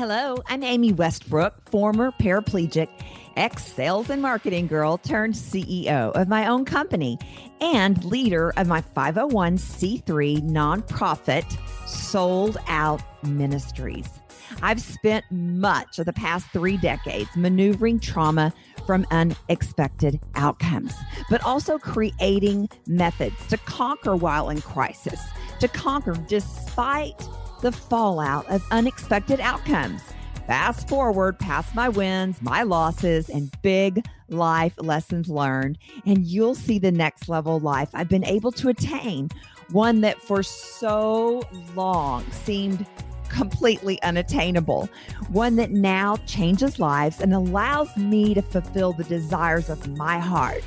Hello, I'm Amy Westbrook, former paraplegic, ex sales and marketing girl turned CEO of my own company and leader of my 501c3 nonprofit, Souled Out Ministries. I've spent much of the past three decades maneuvering trauma from unexpected outcomes, but also creating methods to conquer while in crisis, to conquer despite the fallout of unexpected outcomes. Fast forward past my wins, my losses, and big life lessons learned, and you'll see the next level life I've been able to attain. One that for so long seemed completely unattainable. One that now changes lives and allows me to fulfill the desires of my heart.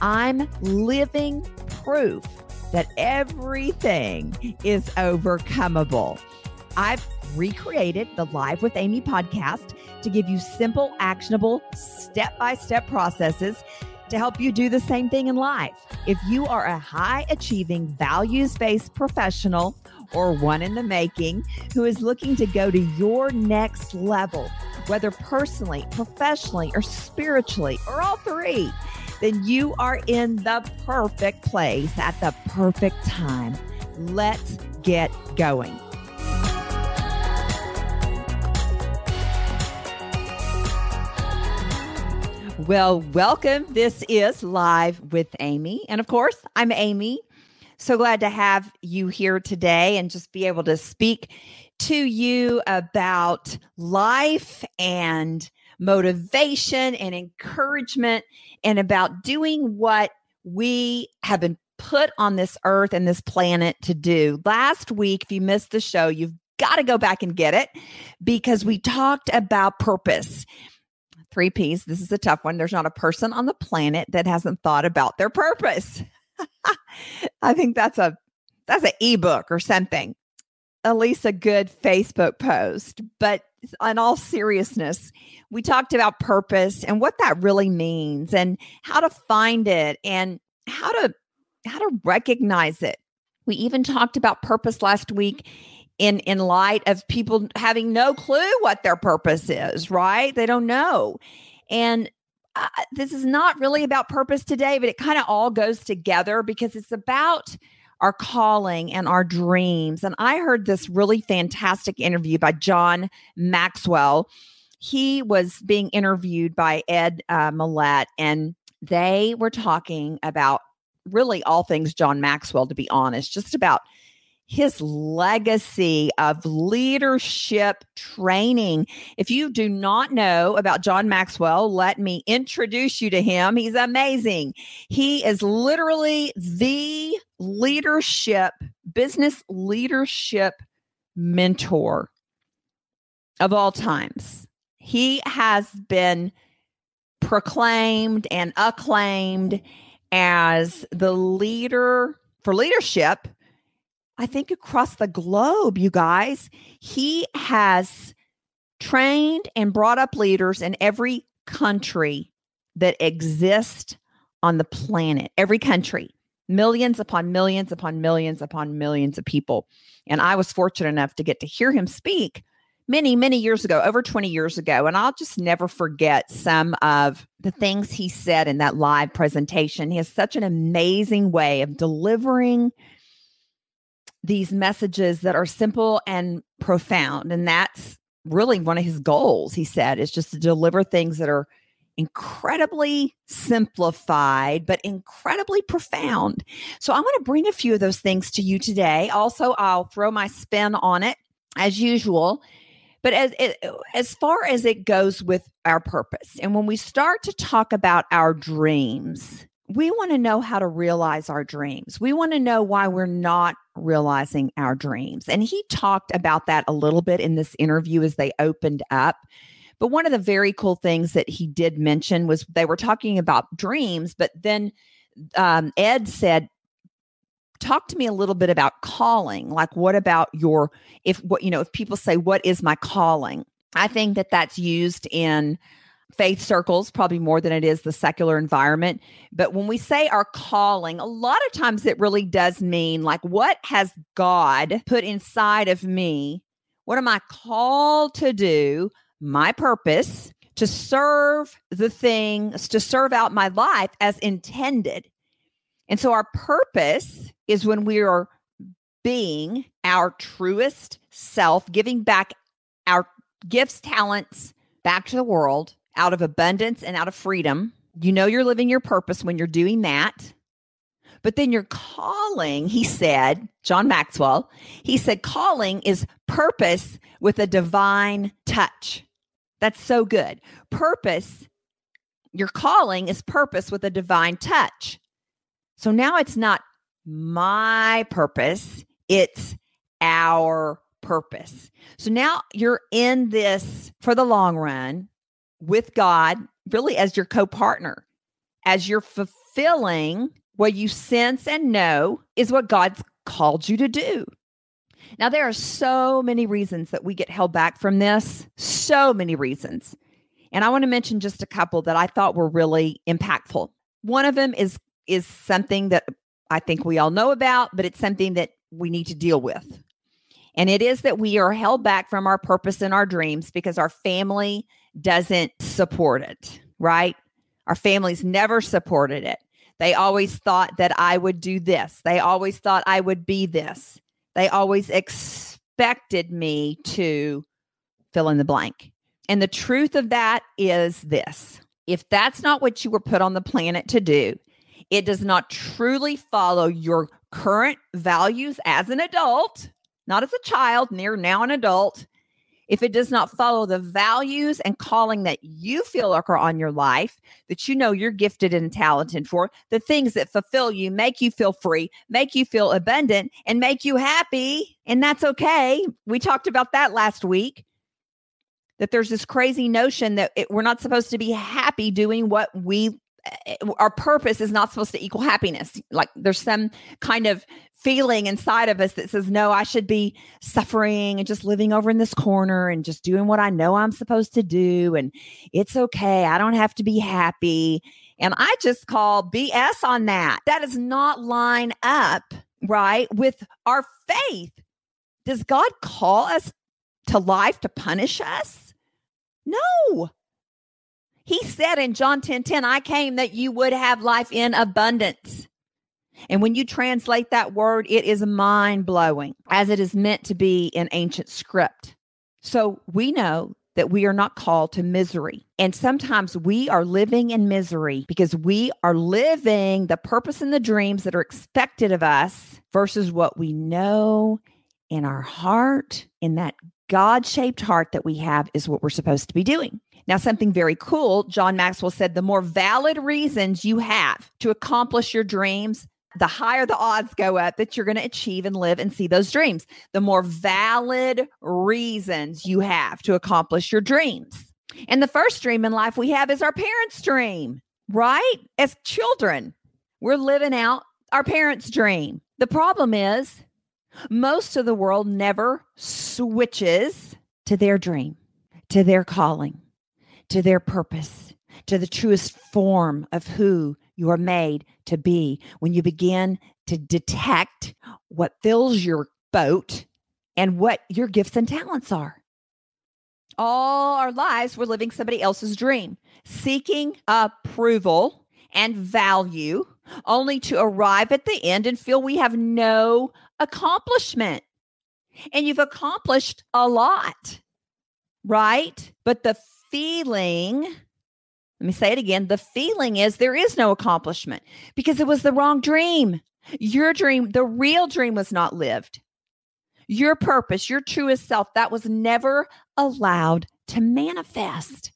I'm living proof that everything is overcomable. I've recreated the Live with Amy podcast to give you simple, actionable, step by step processes to help you do the same thing in life. If you are a high achieving, values based professional or one in the making who is looking to go to your next level, whether personally, professionally, or spiritually, or all three, then you are in the perfect place at the perfect time. Let's get going. Well, welcome. This is Live with Amy. And of course, I'm Amy. So glad to have you here today and just be able to speak to you about life and motivation and encouragement and about doing what we have been put on this earth and this planet to do. Last week, if you missed the show, you've got to go back and get it because we talked about purpose three P's. This is a tough one. There's not a person on the planet that hasn't thought about their purpose. I think that's a that's an ebook or something. At least a good Facebook post. But in all seriousness, we talked about purpose and what that really means and how to find it and how to how to recognize it. We even talked about purpose last week in in light of people having no clue what their purpose is right they don't know and uh, this is not really about purpose today but it kind of all goes together because it's about our calling and our dreams. And i heard this really fantastic interview by john maxwell. He was being interviewed by ed uh, Mylett and they were talking about really all things john maxwell to be honest just about his legacy of leadership training. If you do not know about John Maxwell, let me introduce you to him. He's amazing. He is literally the leadership, business leadership mentor of all times. He has been proclaimed and acclaimed as the leader for leadership I think across the globe, you guys. He has trained and brought up leaders in every country that exist on the planet, every country, millions upon millions upon millions upon millions of people. And I was fortunate enough to get to hear him speak many, many years ago, over 20 years ago. And I'll just never forget some of the things he said in that live presentation. He has such an amazing way of delivering these messages that are simple and profound. And that's really one of his goals, he said, is just to deliver things that are incredibly simplified, but incredibly profound. So I want to bring a few of those things to you today. Also, I'll throw my spin on it as usual. But as eh, as far as it goes with our purpose, and when we start to talk about our dreams, we want to know how to realize our dreams. We want to know why we're not realizing our dreams. And he talked about that a little bit in this interview as they opened up. But one of the very cool things that he did mention was they were talking about dreams, but then um, Ed said, talk to me a little bit about calling like what about your if what you know if people say what is my calling i think that that's used in faith circles, probably more than it is the secular environment. But when we say our calling, a lot of times it really does mean like, what has God put inside of me? What am I called to do? My purpose to serve the things, to serve out my life as intended. And so our purpose is when we are being our truest self, giving back our gifts, talents back to the world out of abundance and out of freedom. You know you're living your purpose when you're doing that. But then your calling, he said, John Maxwell, he said, calling is purpose with a divine touch. That's so good. Purpose, your calling is purpose with a divine touch. So now it's not my purpose, it's our purpose. So now you're in this for the long run with God, really as your co partner, as you're fulfilling what you sense and know is what God's called you to do. Now, there are so many reasons that we get held back from this, so many reasons. And I want to mention just a couple that I thought were really impactful. One of them is is something that I think we all know about, but it's something that we need to deal with. And it is that we are held back from our purpose and our dreams because our family doesn't support it, right? Our families never supported it. They always thought that I would do this. They always thought I would be this. They always expected me to fill in the blank. And the truth of that is this if that's not what you were put on the planet to do, it does not truly follow your current values as an adult, not as a child, near now an adult, if it does not follow the values and calling that you feel are on your life, that you know you're gifted and talented for, the things that fulfill you, make you feel free, make you feel abundant, and make you happy. And that's okay. We talked about that last week. That there's this crazy notion that it, we're not supposed to be happy doing what we Eh, eh, our purpose is not supposed to equal happiness. Like there's some kind of feeling inside of us that says, no, I should be suffering and just living over in this corner and just doing what I know I'm supposed to do. And it's okay. I don't have to be happy. And I just call BS on that. That does not line up, right, with our faith. Does God call us to life to punish us? No. He said in John 10 10, I came that you would have life in abundance. And when you translate that word, it is mind blowing as it is meant to be in ancient script. So we know that we are not called to misery. And sometimes we are living in misery because we are living the purpose and the dreams that are expected of us versus what we know in our heart, in that God shaped heart that we have, is what we're supposed to be doing. Now, something very cool, John Maxwell said the more valid reasons you have to accomplish your dreams, the higher the odds go up that you're going to achieve and live and see those dreams, the more valid reasons you have to accomplish your dreams. And the first dream in life we have is our parents' dream, right? As children, we're living out our parents' dream. The problem is, most of the world never switches to their dream, to their calling, to their purpose, to the truest form of who you are made to be when you begin to detect what fills your boat and what your gifts and talents are. All our lives, we're living somebody else's dream, seeking approval and value, only to arrive at the end and feel we have no accomplishment. And you've accomplished a lot, right? But the feeling let me say it again. The feeling is there is no accomplishment because it was the wrong dream. Your dream, the real dream was not lived. Your purpose, your truest self, that was never allowed to manifest.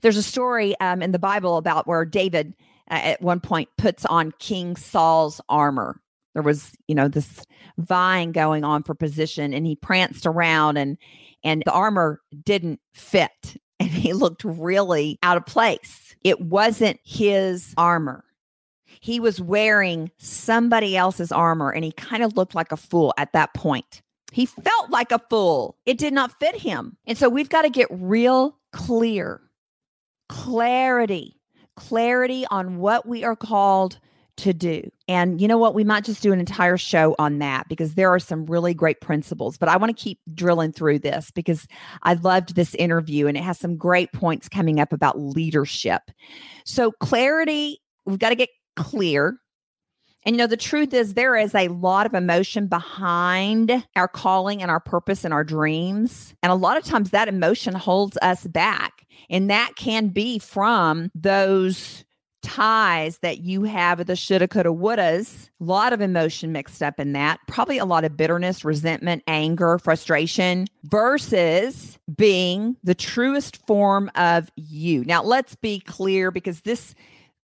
There's a story um, in the Bible about where David uh, at one point puts on King Saul's armor. There was, you know, this vying going on for position, and he pranced around, and and the armor didn't fit and he looked really out of place. It wasn't his armor. He was wearing somebody else's armor and he kind of looked like a fool at that point. He felt like a fool. It did not fit him. And so we've got to get real clear clarity, clarity on what we are called to do. And you know what? We might just do an entire show on that because there are some really great principles. But I want to keep drilling through this because I loved this interview and it has some great points coming up about leadership. So, clarity, we've got to get clear. And you know, the truth is, there is a lot of emotion behind our calling and our purpose and our dreams. And a lot of times that emotion holds us back. And that can be from those ties that you have with the shoulda, coulda, wouldas, a lot of emotion mixed up in that, probably a lot of bitterness, resentment, anger, frustration, versus being the truest form of you. Now, let's be clear because this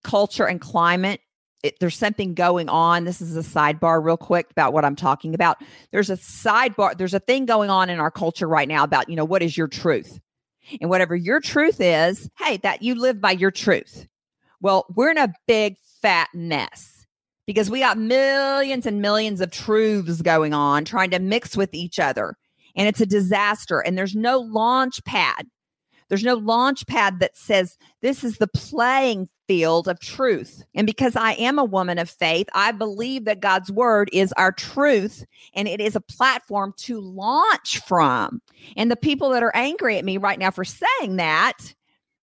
culture and climate. It, there's something going on. This is a sidebar, real quick, about what I'm talking about. There's a sidebar, there's a thing going on in our culture right now about, you know, what is your truth? And whatever your truth is, hey, that you live by your truth. Well, we're in a big fat mess because we got millions and millions of truths going on trying to mix with each other. And it's a disaster. And there's no launch pad. There's no launch pad that says this is the playing field of truth. And because I am a woman of faith, I believe that God's word is our truth and it is a platform to launch from. And the people that are angry at me right now for saying that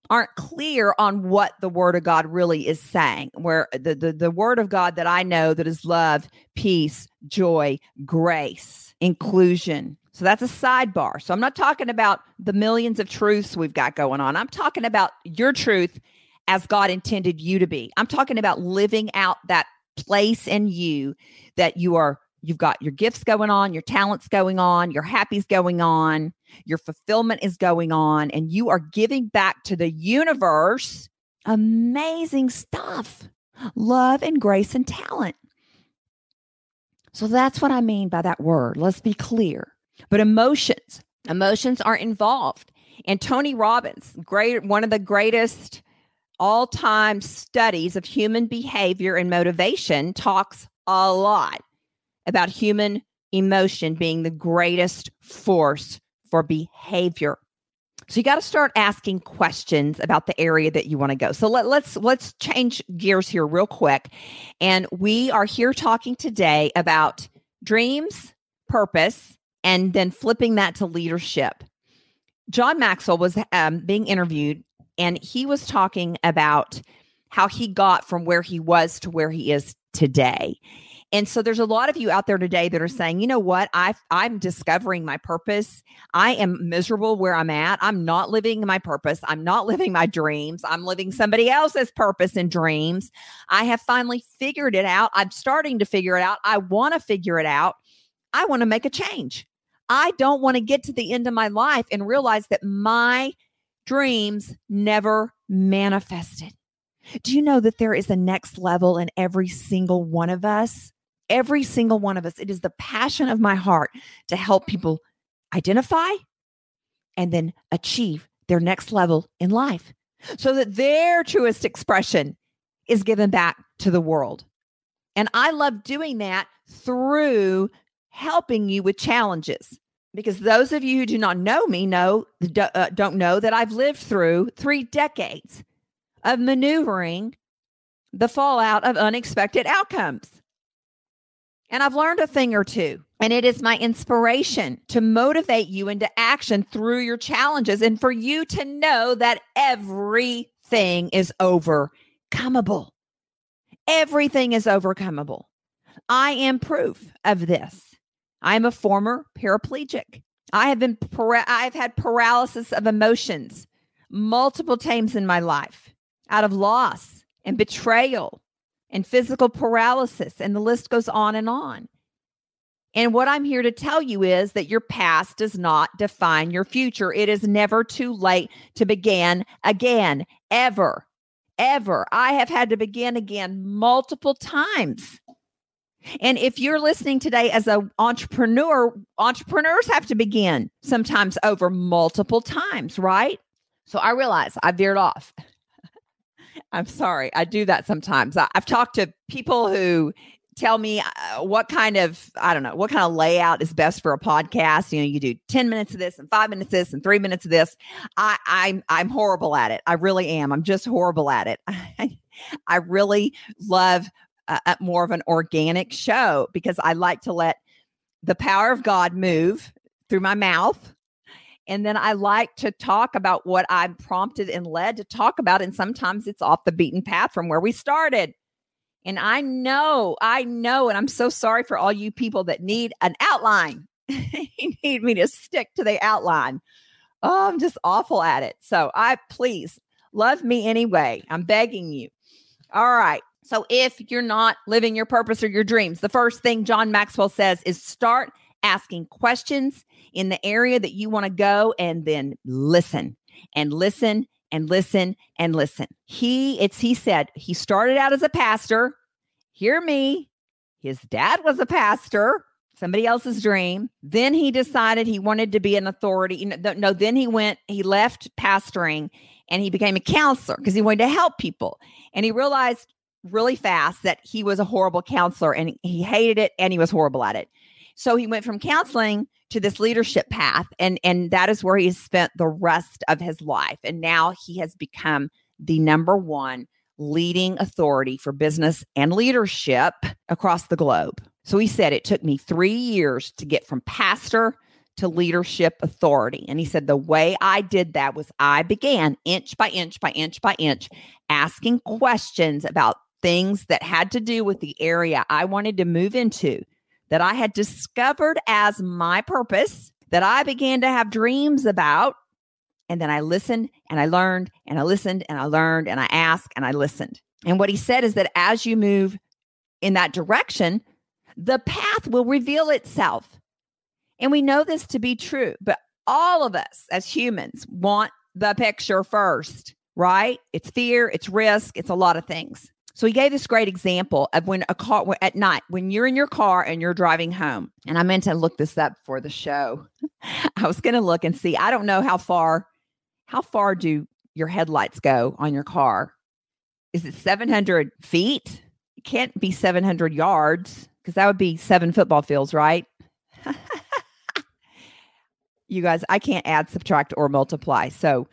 aren't clear on what the word of God really is saying. Where the, the, the word of God that I know that is love, peace, joy, grace, inclusion. So that's a sidebar. So I'm not talking about the millions of truths we've got going on. I'm talking about your truth as God intended you to be. I'm talking about living out that place in you that you are You've got your gifts going on, your talents going on, your happy's going on, your fulfillment is going on, and you are giving back to the universe amazing stuff love and grace and talent. So that's what I mean by that word. Let's be clear. But emotions, emotions are involved. And Tony Robbins, great one of the greatest all-time studies of human behavior and motivation talks a lot about human emotion being the greatest force for behavior. So you got to start asking questions about the area that you want to go. So let, let's let's change gears here real quick. And we are here talking today about dreams, purpose, and then flipping that to leadership. John Maxwell was um, being interviewed, and he was talking about how he got from where he was to where he is today. And so there's a lot of you out there today that are saying, you know what, I I'm discovering my purpose. I am miserable where I'm at. I'm not living my purpose. I'm not living my dreams. I'm living somebody else's purpose and dreams. I have finally figured it out. I'm starting to figure it out. I want to figure it out. I want to make a change. I don't want to get to the end of my life and realize that my dreams never manifested. Do you know that there is a next level in every single one of us? Every single one of us. It is the passion of my heart to help people identify and then achieve their next level in life so that their truest expression is given back to the world. And I love doing that through helping you with challenges. Because those of you who do not know me know uh, don't know that I've lived through 3 decades of maneuvering the fallout of unexpected outcomes. And I've learned a thing or two. And it is my inspiration to motivate you into action through your challenges and for you to know that everything is overcomable. Everything is overcomable. I am proof of this. I am a former paraplegic. I have been para- I've had paralysis of emotions multiple times in my life out of loss and betrayal and physical paralysis, and the list goes on and on. And what I'm here to tell you is that your past does not define your future. It is never too late to begin again, ever, ever. I have had to begin again multiple times. And if you're listening today as an entrepreneur, entrepreneurs have to begin sometimes over multiple times, right? So I realize I veered off. I'm sorry. I do that sometimes. I, have talked to people who tell me uh, what kind of I don't know what kind of layout is best for a podcast. You know, you do 10 minutes of this and 5 minutes of this and 3 minutes of this. I I'm I'm horrible at it. I really am. I'm just horrible at it. I, I really love a, a more of an organic show because I like to let the power of God move through my mouth. And then I like to talk about what I'm prompted and led to talk about. And sometimes it's off the beaten path from where we started. And I know, I know, and I'm so sorry for all you people that need an outline. you need me to stick to the outline. Oh, I'm just awful at it. So I please love me anyway. I'm begging you. All right. So if you're not living your purpose or your dreams, the first thing John Maxwell says is start asking questions in the area that you want to go and then listen and listen and listen and listen. He it's he said he started out as a pastor. Hear me. His dad was a pastor somebody else's dream. Then he decided he wanted to be an authority. No, then he went, he left pastoring and he became a counselor because he wanted to help people. And he realized really fast that he was a horrible counselor and he hated it and he was horrible at it. So he went from counseling to this leadership path and and that is where he has spent the rest of his life. And now he has become the number one leading authority for business and leadership across the globe. So he said it took me three years to get from pastor to leadership authority. And he said the way I did that was I began inch by inch by inch by inch asking questions about things that had to do with the area I wanted to move into that I had discovered as my purpose, that I began to have dreams about. And then I listened and I learned and I listened and I learned and I asked and I listened. And what he said is that as you move in that direction, the path will reveal itself. And we know this to be true, but all of us as humans want the picture first, right? It's fear, it's risk, it's a lot of things. So he gave this great example of when a car at night, when you're in your car and you're driving home. And I meant to look this up for the show. I was going to look and see. I don't know how far, how far do your headlights go on your car? Is it 700 feet? It can't be 700 yards because that would be seven football fields, right? you guys, I can't add, subtract, or multiply. So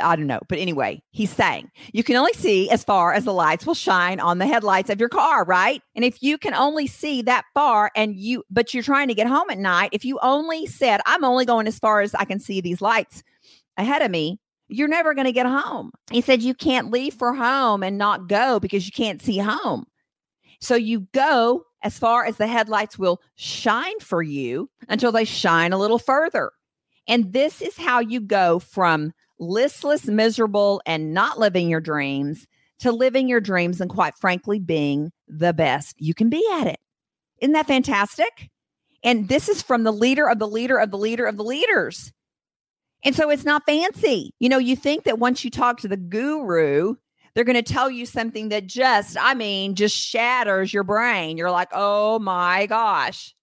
I don't know. But anyway, he's saying you can only see as far as the lights will shine on the headlights of your car, right? And if you can only see that far and you, but you're trying to get home at night, if you only said, I'm only going as far as I can see these lights ahead of me, you're never going to get home. He said you can't leave for home and not go because you can't see home. So you go as far as the headlights will shine for you until they shine a little further. And this is how you go from listless, miserable, and not living your dreams to living your dreams and, quite frankly, being the best you can be at it. Isn't that fantastic? And this is from the leader of the leader of the leader of the leaders. And so it's not fancy. You know, you think that once you talk to the guru, they're going to tell you something that just, I mean, just shatters your brain. You're like, oh my gosh,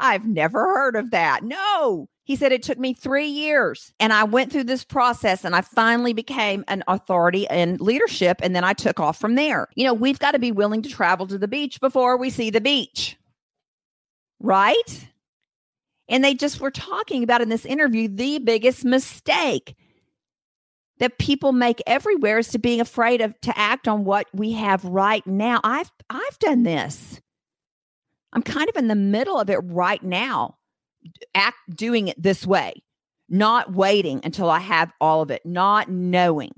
I've never heard of that. No. He said it took me three years and I went through this process and I finally became an authority in leadership. And then I took off from there. You know, we've got to be willing to travel to the beach before we see the beach. Right? And they just were talking about in this interview the biggest mistake that people make everywhere is to being afraid of to act on what we have right now. I've I've done this. I'm kind of in the middle of it right now. Act doing it this way, not waiting until I have all of it, not knowing.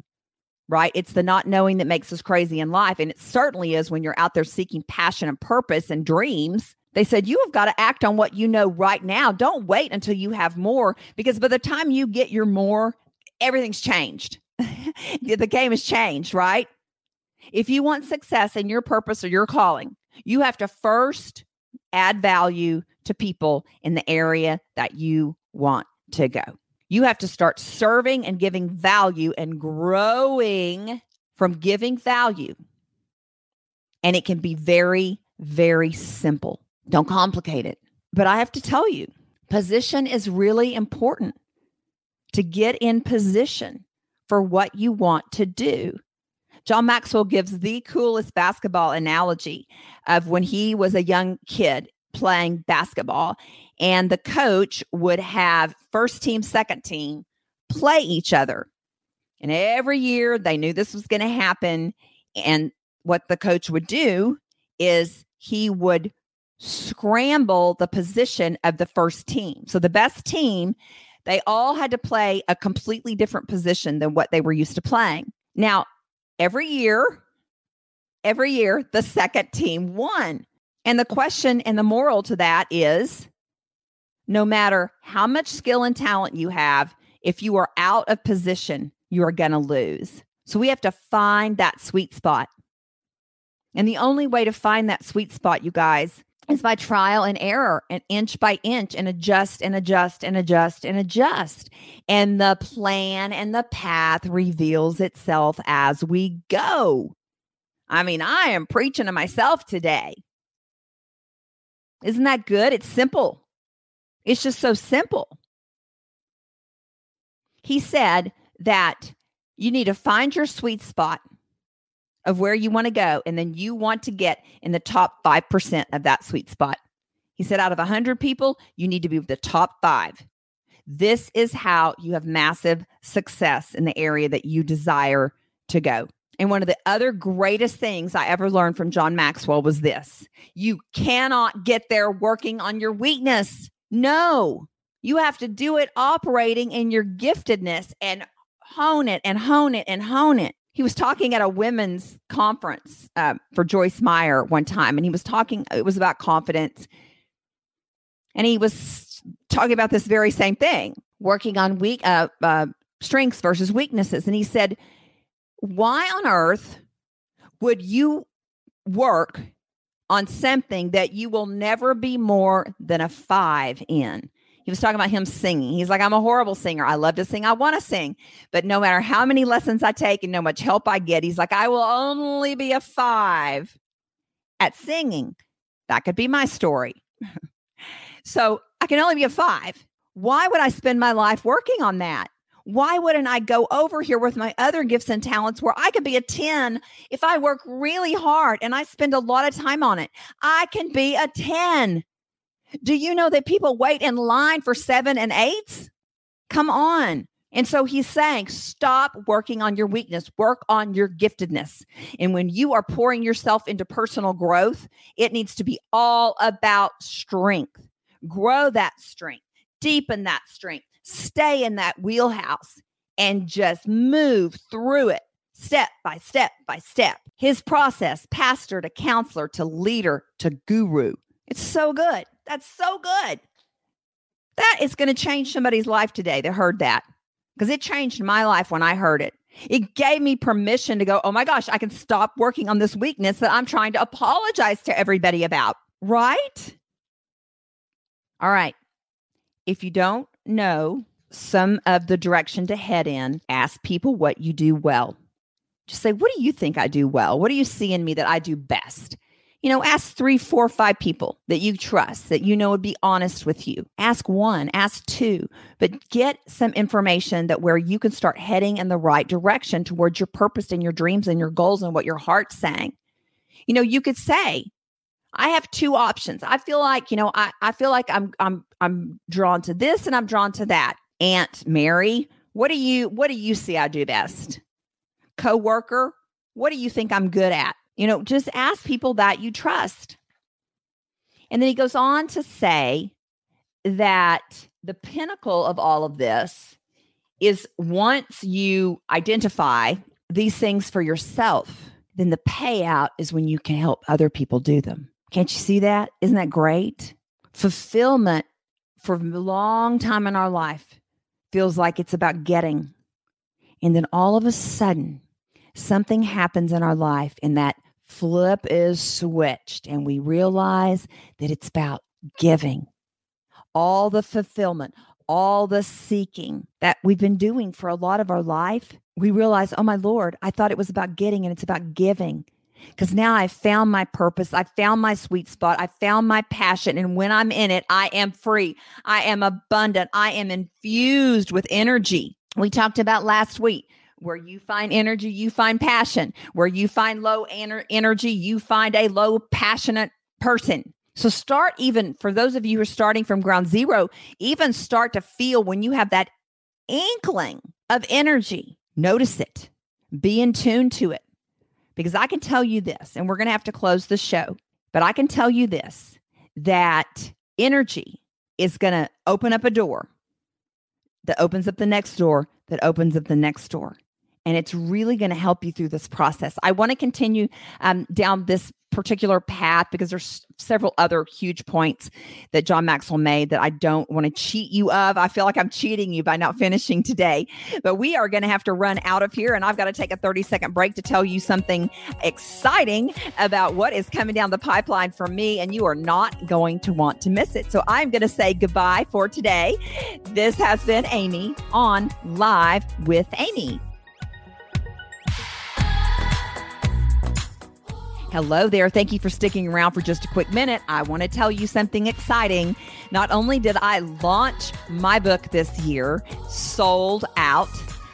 Right? It's the not knowing that makes us crazy in life. And it certainly is when you're out there seeking passion and purpose and dreams. They said, You have got to act on what you know right now. Don't wait until you have more, because by the time you get your more, everything's changed. the game has changed, right? If you want success in your purpose or your calling, you have to first add value to people in the area that you want to go. You have to start serving and giving value and growing from giving value. And it can be very, very simple. Don't complicate it. But I have to tell you, position is really important to get in position for what you want to do. John Maxwell gives the coolest basketball analogy of when he was a young kid playing basketball, and the coach would have first team, second team play each other. And every year they knew this was going to happen. And what the coach would do is he would scramble the position of the first team. So the best team, they all had to play a completely different position than what they were used to playing. Now, every year, every year, the second team won. And the question and the moral to that is no matter how much skill and talent you have, if you are out of position, you are going to lose. So we have to find that sweet spot. And the only way to find that sweet spot, you guys, is by trial and error and inch by inch and adjust and adjust and adjust and adjust. And the plan and the path reveals itself as we go. I mean, I am preaching to myself today. Isn't that good? It's simple. It's just so simple. He said that you need to find your sweet spot of where you want to go. And then you want to get in the top 5% of that sweet spot. He said, out of 100 people, you need to be with the top five. This is how you have massive success in the area that you desire to go. And one of the other greatest things I ever learned from John Maxwell was this you cannot get there working on your weakness. No, you have to do it operating in your giftedness and hone it and hone it and hone it he was talking at a women's conference uh, for Joyce Meyer one time, and he was talking, it was about confidence. And he was talking about this very same thing, working on weak uh, uh, strengths versus weaknesses. And he said, Why on earth would you work on something that you will never be more than a five in? He was talking about him singing. He's like, I'm a horrible singer. I love to sing. I want to sing. But no matter how many lessons I take and no much help I get, he's like, I will only be a five at singing. That could be my story. so I can only be a five. Why would I spend my life working on that? Why wouldn't I go over here with my other gifts and talents where I could be a 10 if I work really hard and I spend a lot of time on it? I can be a 10. Do you know that people wait in line for seven and eights? Come on. And so he's saying, stop working on your weakness, work on your giftedness. And when you are pouring yourself into personal growth, it needs to be all about strength. Grow that strength, deepen that strength, stay in that wheelhouse, and just move through it step by step by step. His process, pastor to counselor to leader to guru. It's so good. That's so good. That is going to change somebody's life today that heard that because it changed my life when I heard it. It gave me permission to go, oh my gosh, I can stop working on this weakness that I'm trying to apologize to everybody about. Right? All right. If you don't know some of the direction to head in, ask people what you do well. Just say, what do you think I do well? What do you see in me that I do best? You know, ask three, four, five people that you trust, that you know would be honest with you. Ask one, ask two, but get some information that where you can start heading in the right direction towards your purpose and your dreams and your goals and what your heart's saying. You know, you could say, I have two options. I feel like, you know, I, I feel like I'm I'm I'm drawn to this and I'm drawn to that. Aunt Mary, what do you what do you see I do best? Co-worker, what do you think I'm good at? You know, just ask people that you trust. And then he goes on to say that the pinnacle of all of this is once you identify these things for yourself, then the payout is when you can help other people do them. Can't you see that? Isn't that great? Fulfillment for a long time in our life feels like it's about getting. And then all of a sudden, something happens in our life and that flip is switched and we realize that it's about giving all the fulfillment, all the seeking that we've been doing for a lot of our life. We realize, oh my Lord, I thought it was about getting and it's about giving. Because now I found my purpose. I found my sweet spot. I found my passion. And when I'm in it, I am free. I am abundant. I am infused with energy. We talked about last week where you find energy, you find passion. Where you find low ener- energy, you find a low passionate person. So start even for those of you who are starting from ground zero, even start to feel when you have that inkling of energy. Notice it. Be in tune to it. Because I can tell you this, and we're going to have to close the show. But I can tell you this that energy is going to open up a door that opens up the next door that opens up the next door and it's really going to help you through this process. I want to continue um, down this particular path because there's several other huge points that John Maxwell made that I don't want to cheat you of. I feel like I'm cheating you by not finishing today, but we are going to have to run out of here and I've got to take a 30 second break to tell you something exciting about what is coming down the pipeline for me and you are not going to want to miss it. So I'm going to say goodbye for today. This has been Amy on Live with Amy. Hello there. Thank you for sticking around for just a quick minute. I want to tell you something exciting. Not only did I launch my book this year, Souled Out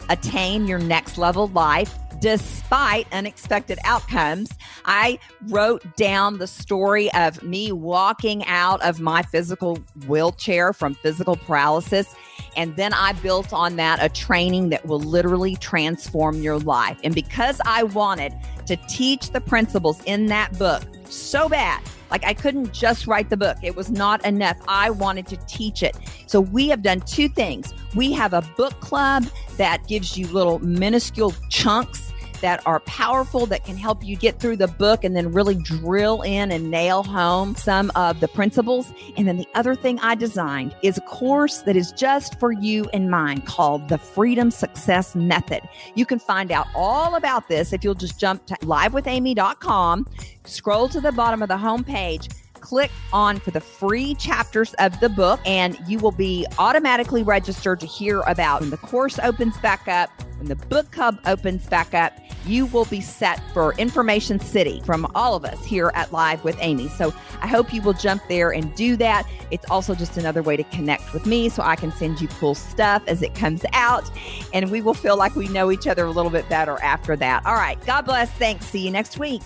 Attain Your Next Level Life, despite unexpected outcomes. I wrote down the story of me walking out of my physical wheelchair from physical paralysis. And then I built on that a training that will literally transform your life. And because I wanted to teach the principles in that book so bad. Like I couldn't just write the book. It was not enough. I wanted to teach it. So we have done two things. We have a book club that gives you little minuscule chunks that are powerful that can help you get through the book and then really drill in and nail home some of the principles. And then the other thing I designed is a course that is just for you and mine called the Freedom Success Method. You can find out all about this if you'll just jump to livewithamy.com, scroll to the bottom of the homepage click on for the free chapters of the book, and you will be automatically registered to hear about when the course opens back up, when the book club opens back up. You will be set for Information City from all of us here at Live with Amy. So I hope you will jump there and do that. It's also just another way to connect with me so I can send you cool stuff as it comes out. And we will feel like we know each other a little bit better after that. All right. God bless. Thanks. See you next week.